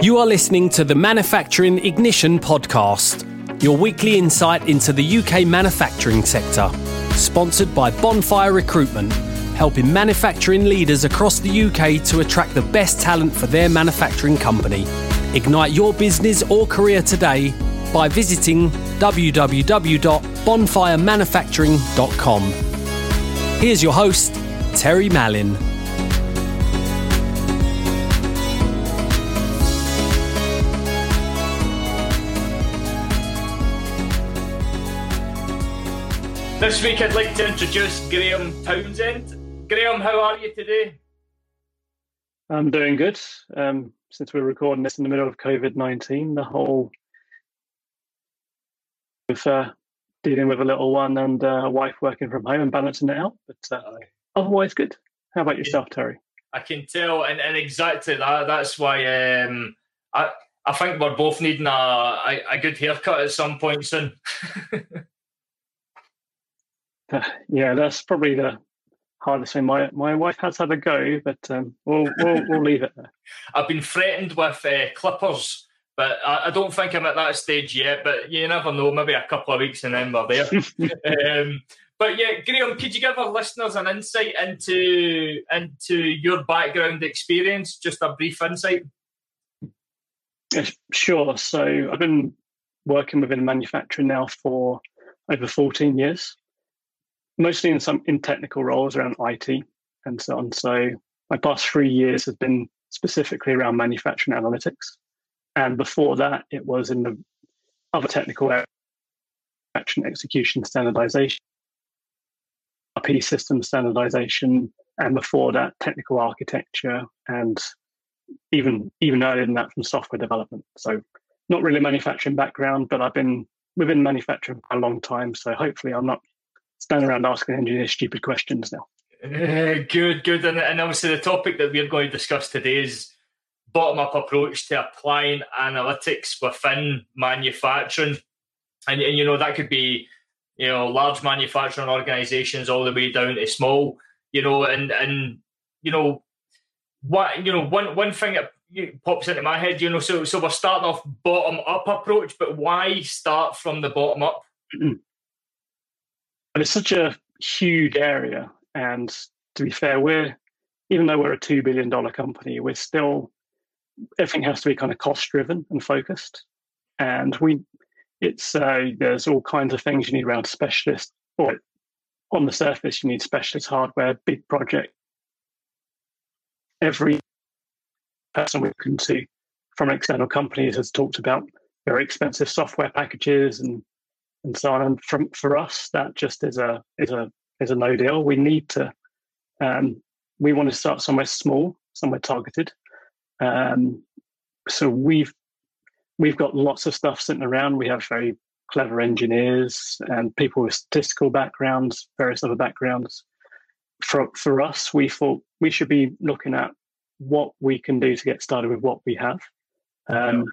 You are listening to the Manufacturing Ignition podcast, your weekly insight into the UK manufacturing sector. Sponsored by Bonfire Recruitment, helping manufacturing leaders across the UK to attract the best talent for their manufacturing company. Ignite your business or career today by visiting www.bonfiremanufacturing.com. Here's your host, Terry Mallin. This week I'd like to introduce Graham Townsend. Graham, how are you today? I'm doing good. Um, since we're recording this in the middle of COVID 19, the whole of uh, dealing with a little one and uh, a wife working from home and balancing it out. But uh, otherwise, good. How about yourself, Terry? I can tell, and, and exactly that. That's why um, I I think we're both needing a, a, a good haircut at some point soon. yeah, that's probably the hardest thing. My my wife has had a go, but um, we'll, we'll we'll leave it there. I've been threatened with uh, clippers, but I, I, don't think I'm at that stage yet. But you never know. Maybe a couple of weeks and then we're there. um, but yeah, Graham, could you give our listeners an insight into into your background experience? Just a brief insight. Sure. So I've been working within manufacturing now for over 14 years mostly in some in technical roles around IT and so on. So my past three years have been specifically around manufacturing analytics, and before that, it was in the other technical areas, action execution standardization, ERP system standardization, and before that, technical architecture, and even even earlier than that, from software development. So not really manufacturing background, but I've been within manufacturing for a long time. So hopefully, I'm not stand around asking engineers stupid questions now. Uh, good, good. And, and obviously, the topic that we're going to discuss today is bottom up approach to applying analytics within manufacturing. And, and, you know, that could be, you know, large manufacturing organizations all the way down to small, you know, and, and, you know, what, you know, one, one thing that pops into my head, you know, so, so we're starting off bottom up approach, but why start from the bottom up? And it's such a huge area. And to be fair, we're even though we're a two billion dollar company, we're still everything has to be kind of cost driven and focused. And we it's uh, there's all kinds of things you need around specialist or on the surface you need specialist hardware, big project. Every person we can see from external companies has talked about very expensive software packages and and so on. And from for us, that just is a is a is a no deal. We need to um, we want to start somewhere small, somewhere targeted. Um, so we've we've got lots of stuff sitting around. We have very clever engineers and people with statistical backgrounds, various other backgrounds. For for us, we thought we should be looking at what we can do to get started with what we have. Um,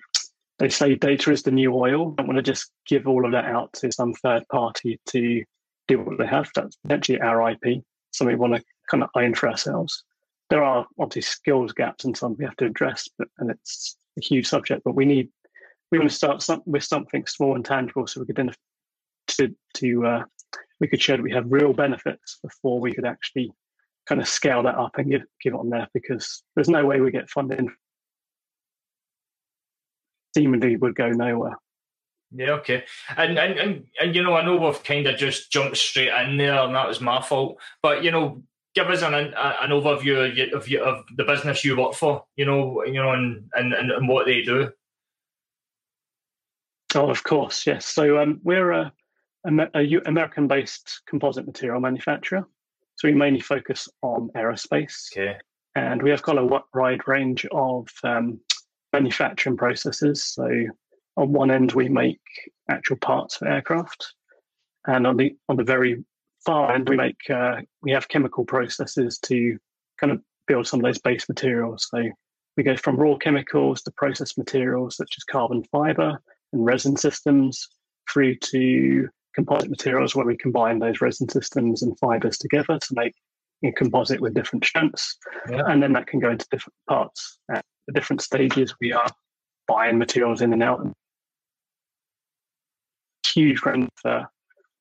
they say data is the new oil. Don't want to just give all of that out to some third party to do what they have. That's potentially our IP, something we want to kind of own for ourselves. There are obviously skills gaps and some we have to address, but, and it's a huge subject. But we need we want to start some, with something small and tangible, so we could then to to uh, we could show that we have real benefits before we could actually kind of scale that up and give give it on there. Because there's no way we get funding seemingly would go nowhere. Yeah, okay. And, and and and you know, I know we've kind of just jumped straight in there, and that was my fault. But you know, give us an an overview of, of the business you work for. You know, you know, and and, and what they do. Oh, of course, yes. So um, we're a, a, a American-based composite material manufacturer. So we mainly focus on aerospace. Okay. And we have got a wide range of um, manufacturing processes. So on one end, we make actual parts for aircraft, and on the on the very far end, we make uh, we have chemical processes to kind of build some of those base materials. So we go from raw chemicals to processed materials such as carbon fiber and resin systems, through to composite materials where we combine those resin systems and fibers together to make a composite with different strengths, yeah. and then that can go into different parts. Uh, the different stages we are buying materials in and out. Huge range of,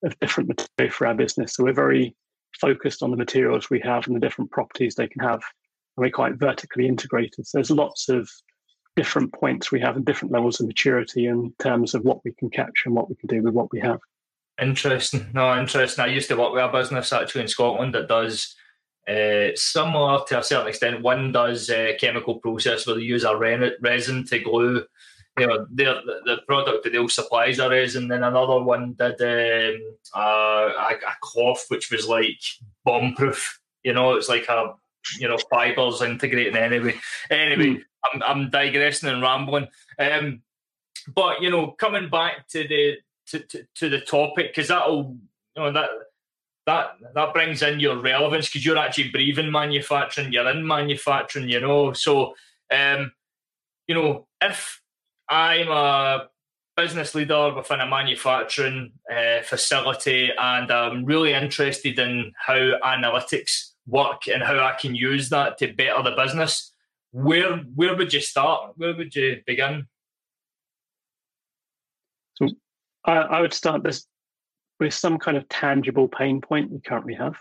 of different material for our business. So we're very focused on the materials we have and the different properties they can have. And we're quite vertically integrated. So there's lots of different points we have and different levels of maturity in terms of what we can capture and what we can do with what we have. Interesting. No, interesting. I used to work with a business actually in Scotland that does uh, similar to a certain extent. One does uh, chemical process where they use a resin to glue. You know, the the product that they'll supply is a resin. Then another one did um, a, a cloth which was like bomb proof. You know, it's like a you know fibers integrating anyway. Anyway, mm. I'm I'm digressing and rambling. Um, but you know, coming back to the to, to, to the topic because that'll you know that that that brings in your relevance because you're actually breathing manufacturing, you're in manufacturing, you know. So, um, you know, if I'm a business leader within a manufacturing uh, facility and I'm really interested in how analytics work and how I can use that to better the business, where where would you start? Where would you begin? So I, I would start this with some kind of tangible pain point you currently have.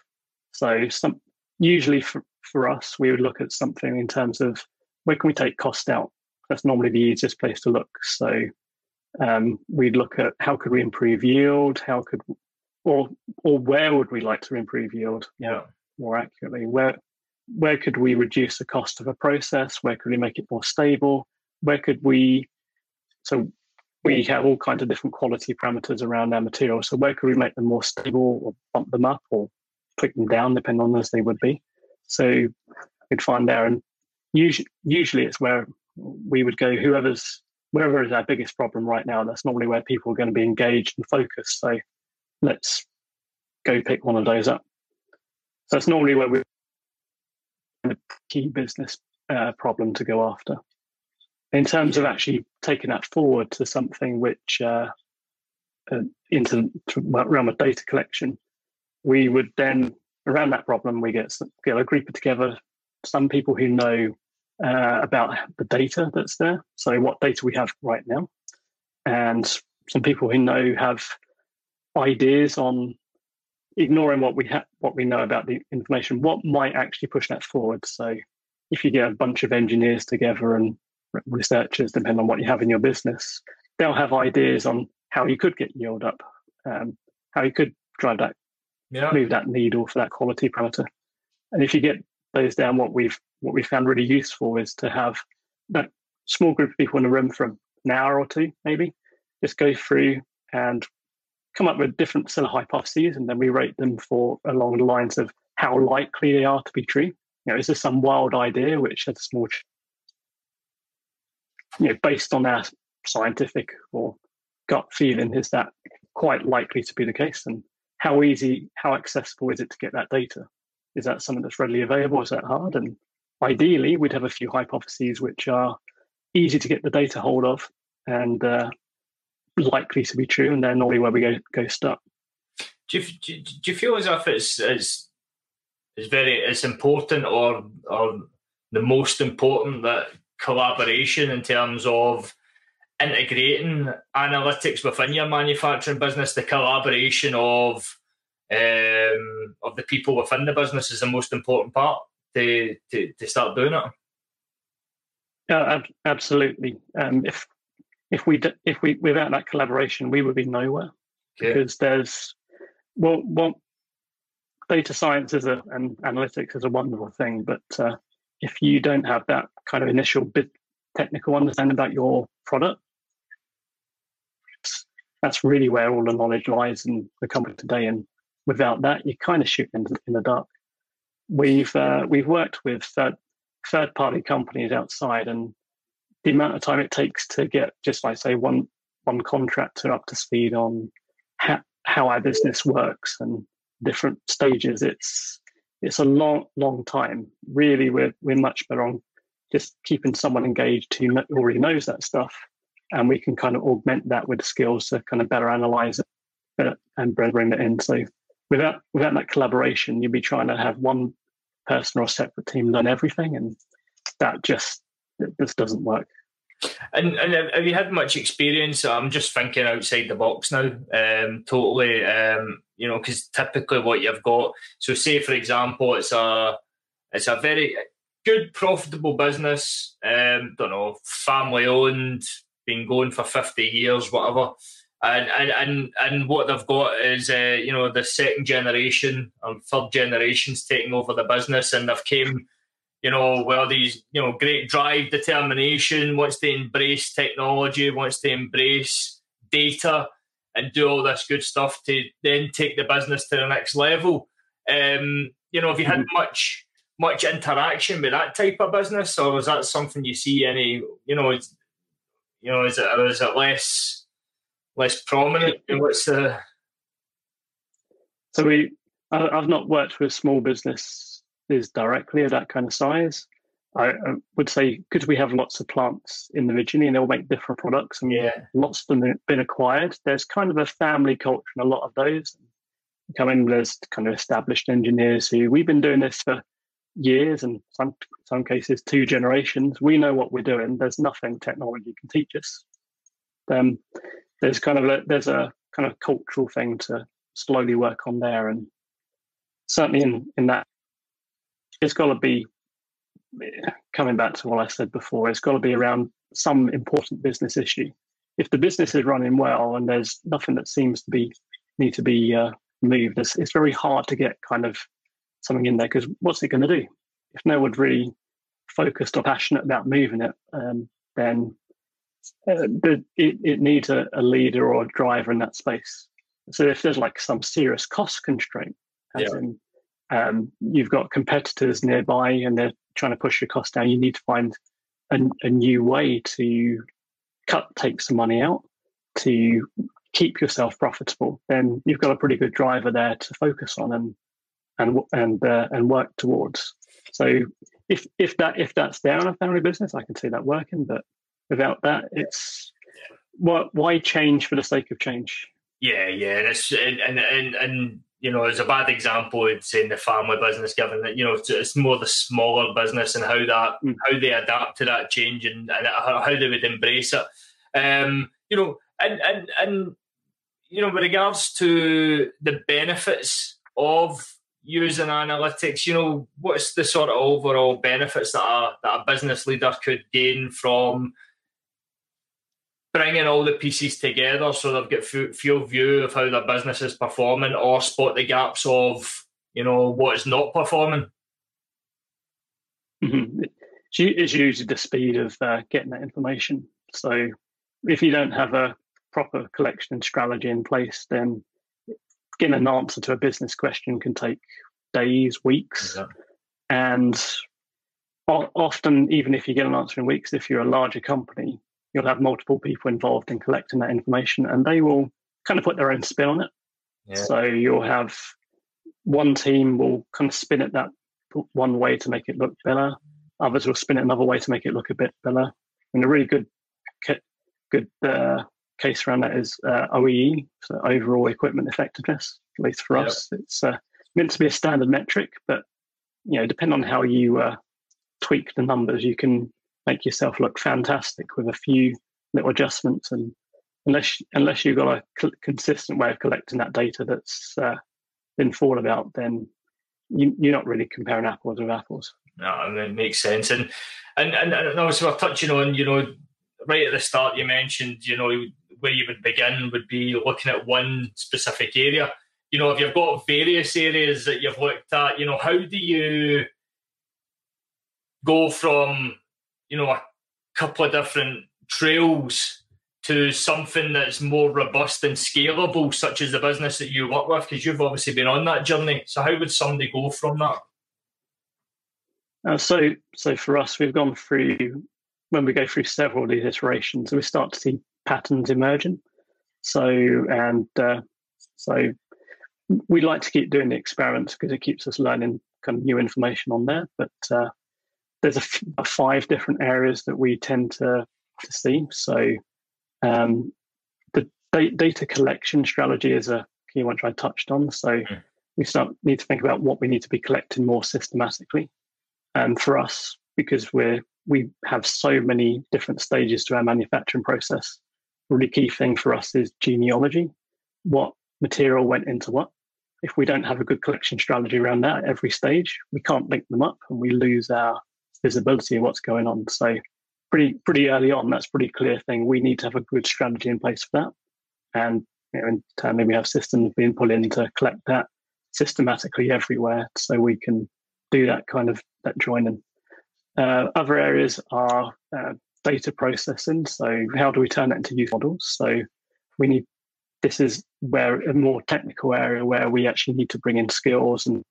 So some usually for, for us, we would look at something in terms of where can we take cost out? That's normally the easiest place to look. So um, we'd look at how could we improve yield? How could or or where would we like to improve yield? Yeah. More accurately, where where could we reduce the cost of a process? Where could we make it more stable? Where could we so we have all kinds of different quality parameters around our materials. So where could we make them more stable or bump them up or click them down, depending on as they would be. So we'd find there, and usually, usually it's where we would go. Whoever's wherever is our biggest problem right now, that's normally where people are going to be engaged and focused. So let's go pick one of those up. So that's normally where we the key business uh, problem to go after in terms of actually taking that forward to something which uh, uh, into the realm of data collection, we would then around that problem we get get a group together some people who know uh, about the data that's there, so what data we have right now, and some people who know have ideas on ignoring what we have what we know about the information what might actually push that forward. So if you get a bunch of engineers together and researchers, depending on what you have in your business, they'll have ideas on how you could get yield up, um, how you could drive that, yeah. move that needle for that quality parameter. And if you get those down, what we've what we found really useful is to have that small group of people in a room for an hour or two, maybe, just go through and come up with different set of hypotheses, and then we rate them for along the lines of how likely they are to be true. You know, is this some wild idea which has a small you know, based on our scientific or gut feeling, is that quite likely to be the case? And how easy, how accessible is it to get that data? Is that something that's readily available? Is that hard? And ideally, we'd have a few hypotheses which are easy to get the data hold of and uh, likely to be true, and then normally where we go go start. Do you, do, you feel as if it's, it's it's very it's important or or the most important that collaboration in terms of integrating analytics within your manufacturing business, the collaboration of um, of the people within the business is the most important part to to, to start doing it. Yeah, absolutely. Um, if if we if we without that collaboration, we would be nowhere okay. because there's well, well, data science is a and analytics is a wonderful thing, but uh, if you don't have that kind of initial bit technical understanding about your product, that's really where all the knowledge lies in the company today. And without that, you kind of shoot in, in the dark. We've uh, we've worked with third third party companies outside, and the amount of time it takes to get just like say one one contractor up to speed on how, how our business works and different stages, it's it's a long, long time. Really, we're we're much better on just keeping someone engaged who already knows that stuff, and we can kind of augment that with skills to kind of better analyze it uh, and bring it in. So without without that collaboration, you'd be trying to have one person or separate team learn everything, and that just it just doesn't work. And, and have you had much experience? I'm just thinking outside the box now. Um, totally. Um, you know, because typically what you've got. So, say for example, it's a it's a very good, profitable business. Um, don't know, family owned, been going for fifty years, whatever. And and and, and what they've got is, uh, you know, the second generation or third generations taking over the business, and they've came you know, where these, you know, great drive, determination, wants to embrace technology, wants to embrace data and do all this good stuff to then take the business to the next level. Um, you know, have you had mm-hmm. much much interaction with that type of business, or is that something you see any? You know, it's, you know, is it or is it less less prominent? What's the so we? I've not worked with small business is directly of that kind of size. I, I would say because we have lots of plants in the region and they'll make different products and yeah. lots of them have been acquired. There's kind of a family culture in a lot of those. Coming there's kind of established engineers who we've been doing this for years and some some cases two generations. We know what we're doing. There's nothing technology can teach us. Um, there's kind of a there's a kind of cultural thing to slowly work on there and certainly in in that it's got to be coming back to what I said before. It's got to be around some important business issue. If the business is running well and there's nothing that seems to be need to be uh, moved, it's, it's very hard to get kind of something in there because what's it going to do? If no one's really focused or passionate about moving it, um, then uh, it, it needs a, a, leader or a driver in that space. So if there's like some serious cost constraint, as yeah. in um, you've got competitors nearby and they're trying to push your costs down. You need to find a, a new way to cut, take some money out to keep yourself profitable. Then you've got a pretty good driver there to focus on and and and uh, and work towards. So if if that if that's there in a family business, I can see that working. But without that, it's why why change for the sake of change? Yeah, yeah, and and and and you know, as a bad example, it's in the family business, given that you know it's more the smaller business and how that mm. how they adapt to that change and, and how they would embrace it. Um, you know, and and and you know, with regards to the benefits of using analytics, you know, what's the sort of overall benefits that a, that a business leader could gain from bringing all the pieces together so they've got a full view of how their business is performing or spot the gaps of you know what is not performing mm-hmm. it's usually the speed of uh, getting that information so if you don't have a proper collection and strategy in place then getting an answer to a business question can take days weeks yeah. and often even if you get an answer in weeks if you're a larger company you'll have multiple people involved in collecting that information and they will kind of put their own spin on it. Yeah. So you'll have one team will kind of spin it that one way to make it look better. Others will spin it another way to make it look a bit better. And a really good good uh, case around that is uh, OEE, so overall equipment effectiveness. At least for us, it's uh, meant to be a standard metric, but you know, depending on how you uh, tweak the numbers, you can make yourself look fantastic with a few little adjustments. And unless unless you've got a consistent way of collecting that data that's uh, been thought about, then you, you're not really comparing apples with apples. No, it makes sense. And and and, and obviously we're touching on, you know, right at the start you mentioned, you know, where you would begin would be looking at one specific area. You know, if you've got various areas that you've looked at, you know, how do you go from you know, a couple of different trails to something that's more robust and scalable, such as the business that you work with? Because you've obviously been on that journey. So, how would somebody go from that? Uh, so, so for us, we've gone through when we go through several of these iterations, we start to see patterns emerging. So, and uh, so we like to keep doing the experiments because it keeps us learning kind of new information on there. But uh, there's a, f- five different areas that we tend to, to see. So um, the da- data collection strategy is a key one which I touched on. So mm. we start need to think about what we need to be collecting more systematically. And for us, because we're we have so many different stages to our manufacturing process. Really key thing for us is genealogy. What material went into what? If we don't have a good collection strategy around that at every stage, we can't link them up and we lose our visibility of what's going on. So pretty pretty early on, that's pretty clear thing. We need to have a good strategy in place for that. And you know, internally we have systems being put in to collect that systematically everywhere so we can do that kind of that joining. Uh, other areas are uh, data processing. So how do we turn that into use models? So we need this is where a more technical area where we actually need to bring in skills and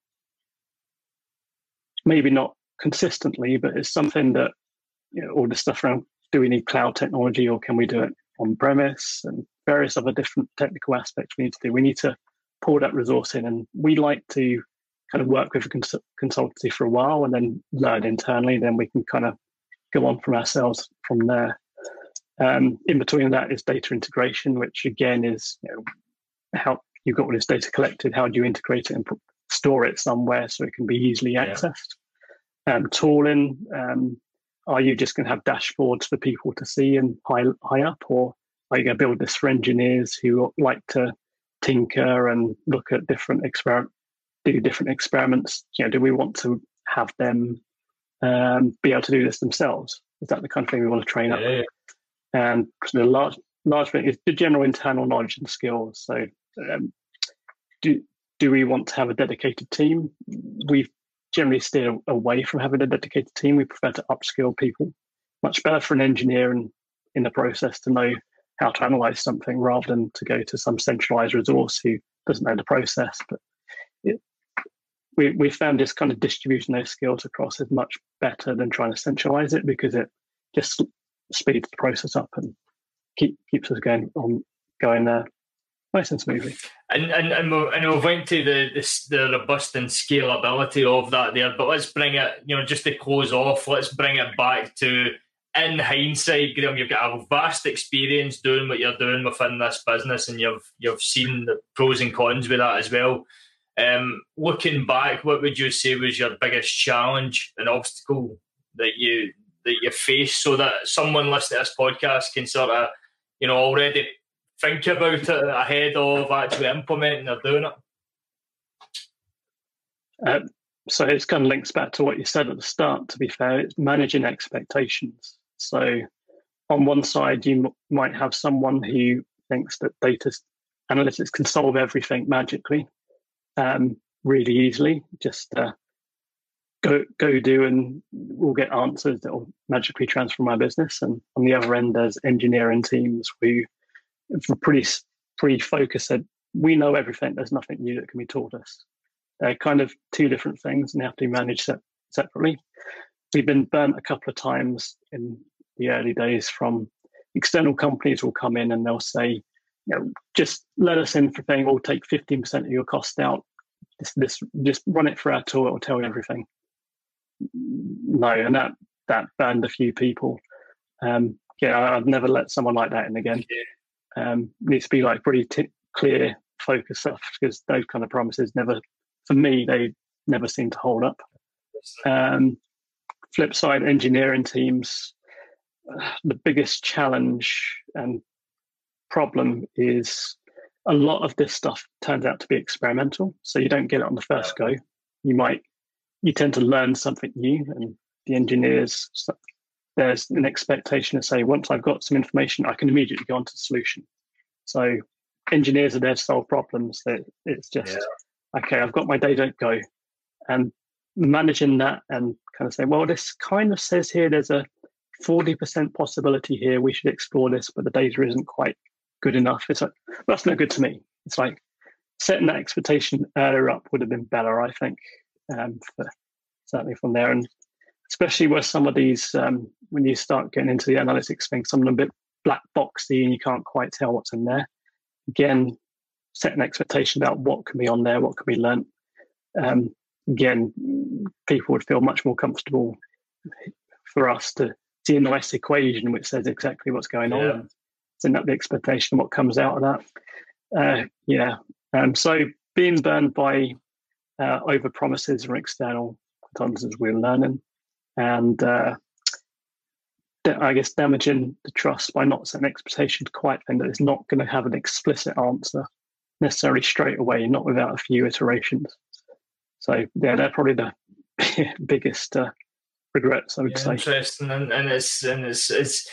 maybe not consistently, but it's something that you know, all the stuff around do we need cloud technology or can we do it on premise and various other different technical aspects we need to do. We need to pull that resource in, and we like to kind of work with a cons- consultancy for a while and then learn internally. Then we can kind of go on from ourselves from there. Um, in between that is data integration, which again is you know, how you've got all this data collected. How do you integrate it and put, store it somewhere so it can be easily accessed? Um, tooling. Um, are you just going to have dashboards for people to see and high high up, or are you going to build this for engineers who like to tinker and look at different experiment, do different experiments? You know, do we want to have them um, be able to do this themselves? Is that the kind of thing we want to train yeah, up? Yeah. And the large large thing is the general internal knowledge and skills. So, um, do do we want to have a dedicated team? We've generally steer away from having a dedicated team. We prefer to upskill people. Much better for an engineer and in the process to know how to analyze something rather than to go to some centralized resource who doesn't know the process. But it, we we found this kind of distribution of skills across is much better than trying to centralize it because it just speeds the process up and keep keeps us going on going there nice and smoothly. And and and, we and we went to the, the the robust and scalability of that there, but let's bring it, you know, just to close off, let's bring it back to in hindsight, Graham, you've got a vast experience doing what you're doing within this business, and you've you've seen the pros and cons with that as well. Um, looking back, what would you say was your biggest challenge and obstacle that you that you faced, so that someone listening to this podcast can sort of, you know, already think about it ahead of actually implementing or doing it? Uh, so it kind of links back to what you said at the start. To be fair, it's managing expectations. So on one side, you m- might have someone who thinks that data analytics can solve everything magically, um, really easily. Just uh, go go do, and we'll get answers that will magically transform our business. And on the other end, there's engineering teams who pretty pretty focused said we know everything. There's nothing new that can be taught us. They're kind of two different things, and they have to be managed se- separately. We've been burnt a couple of times in the early days from external companies will come in and they'll say, you know, just let us in for thing. We'll take 15% of your cost out. This, this, just run it for our tool. It will tell you everything. No, and that that burned a few people. Um, yeah, I've never let someone like that in again. Um, needs to be like pretty t- clear focus stuff because those kind of promises never, for me, they never seem to hold up. Um, flip side, engineering teams, uh, the biggest challenge and problem is a lot of this stuff turns out to be experimental. So you don't get it on the first go. You might, you tend to learn something new, and the engineers there's an expectation to say once I've got some information, I can immediately go on to the solution. So engineers are there to solve problems. That it's just yeah. okay. I've got my data, go, and managing that and kind of saying, well, this kind of says here there's a forty percent possibility here. We should explore this, but the data isn't quite good enough. It's like that's no good to me. It's like setting that expectation earlier up would have been better, I think, um, for, certainly from there. And especially where some of these, um, when you start getting into the analytics thing, some of them a bit black boxy and you can't quite tell what's in there. Again, set an expectation about what can be on there, what can be learnt. Um, again, people would feel much more comfortable for us to see a nice equation which says exactly what's going yeah. on. Send up the expectation what comes out of that. Uh, yeah. Um, so being burned by uh, over promises from external consultants we're learning and uh, I guess, damaging the trust by not setting expectations quite then that it's not going to have an explicit answer necessarily straight away, not without a few iterations. So yeah, they're probably the biggest uh, regrets. I would yeah, say. Interesting, and, and it's and it's it's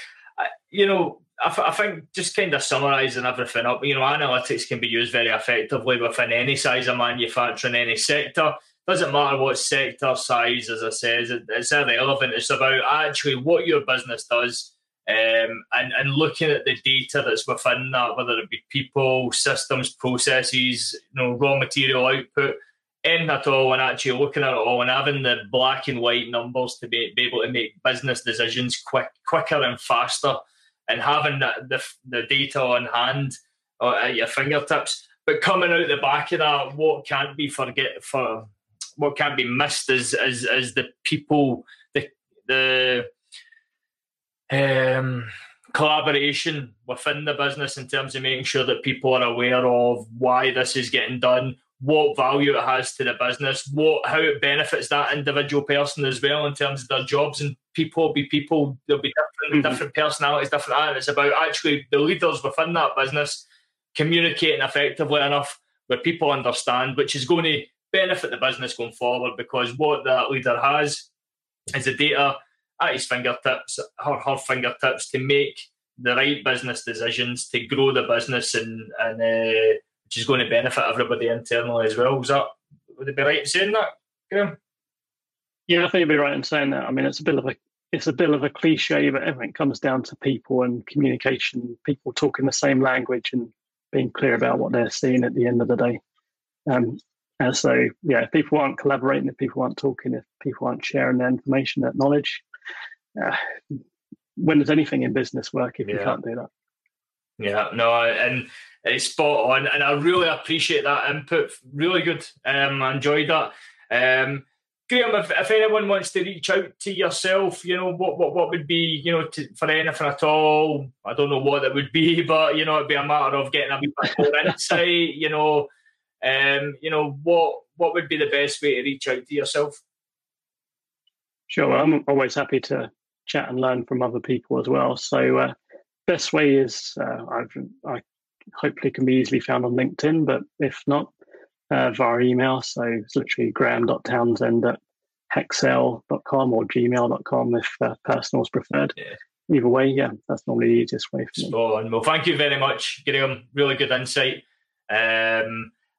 you know I, think just kind of summarising everything up, you know, analytics can be used very effectively within any size of manufacturing, any sector. Doesn't matter what sector, size, as I said, it's irrelevant. It's about actually what your business does um, and, and looking at the data that's within that, whether it be people, systems, processes, you know, raw material output, anything at all, and actually looking at it all and having the black and white numbers to be, be able to make business decisions quick, quicker and faster and having the, the, data on hand or uh, at your fingertips. But coming out the back of that, what can't be forget for what can't be missed is is, is the people, the the um, collaboration within the business in terms of making sure that people are aware of why this is getting done, what value it has to the business, what how it benefits that individual person as well in terms of their jobs. And people will be people, there'll be different mm-hmm. different personalities, different. And it's about actually the leaders within that business communicating effectively enough where people understand, which is going to benefit the business going forward because what that leader has is the data at his fingertips, her, her fingertips to make the right business decisions to grow the business and and uh, which is going to benefit everybody internally as well. Is that would it be right in saying that, Graham? Yeah, I think you'd be right in saying that. I mean, it's a bit of a it's a bit of a cliche, but everything comes down to people and communication. People talking the same language and being clear about what they're seeing at the end of the day. Um, and so, yeah, if people aren't collaborating, if people aren't talking, if people aren't sharing their information, that knowledge, uh, when there's anything in business work if yeah. you can't do that? Yeah, no, and it's spot on, and I really appreciate that input. Really good. Um, I enjoyed that. Um, Graham, if, if anyone wants to reach out to yourself, you know what what what would be you know to, for anything at all. I don't know what it would be, but you know it'd be a matter of getting a bit more insight. You know, um, you know what what would be the best way to reach out to yourself? Sure, well, I'm always happy to chat and learn from other people as well. So, uh, best way is uh, I've, I hopefully can be easily found on LinkedIn, but if not, uh, via email. So it's literally graham.townsend at hexcel.com or gmail.com if uh, personal is preferred. Yeah. Either way, yeah, that's normally the easiest way for me. On. Well, thank you very much, Graham. Really good insight. Um,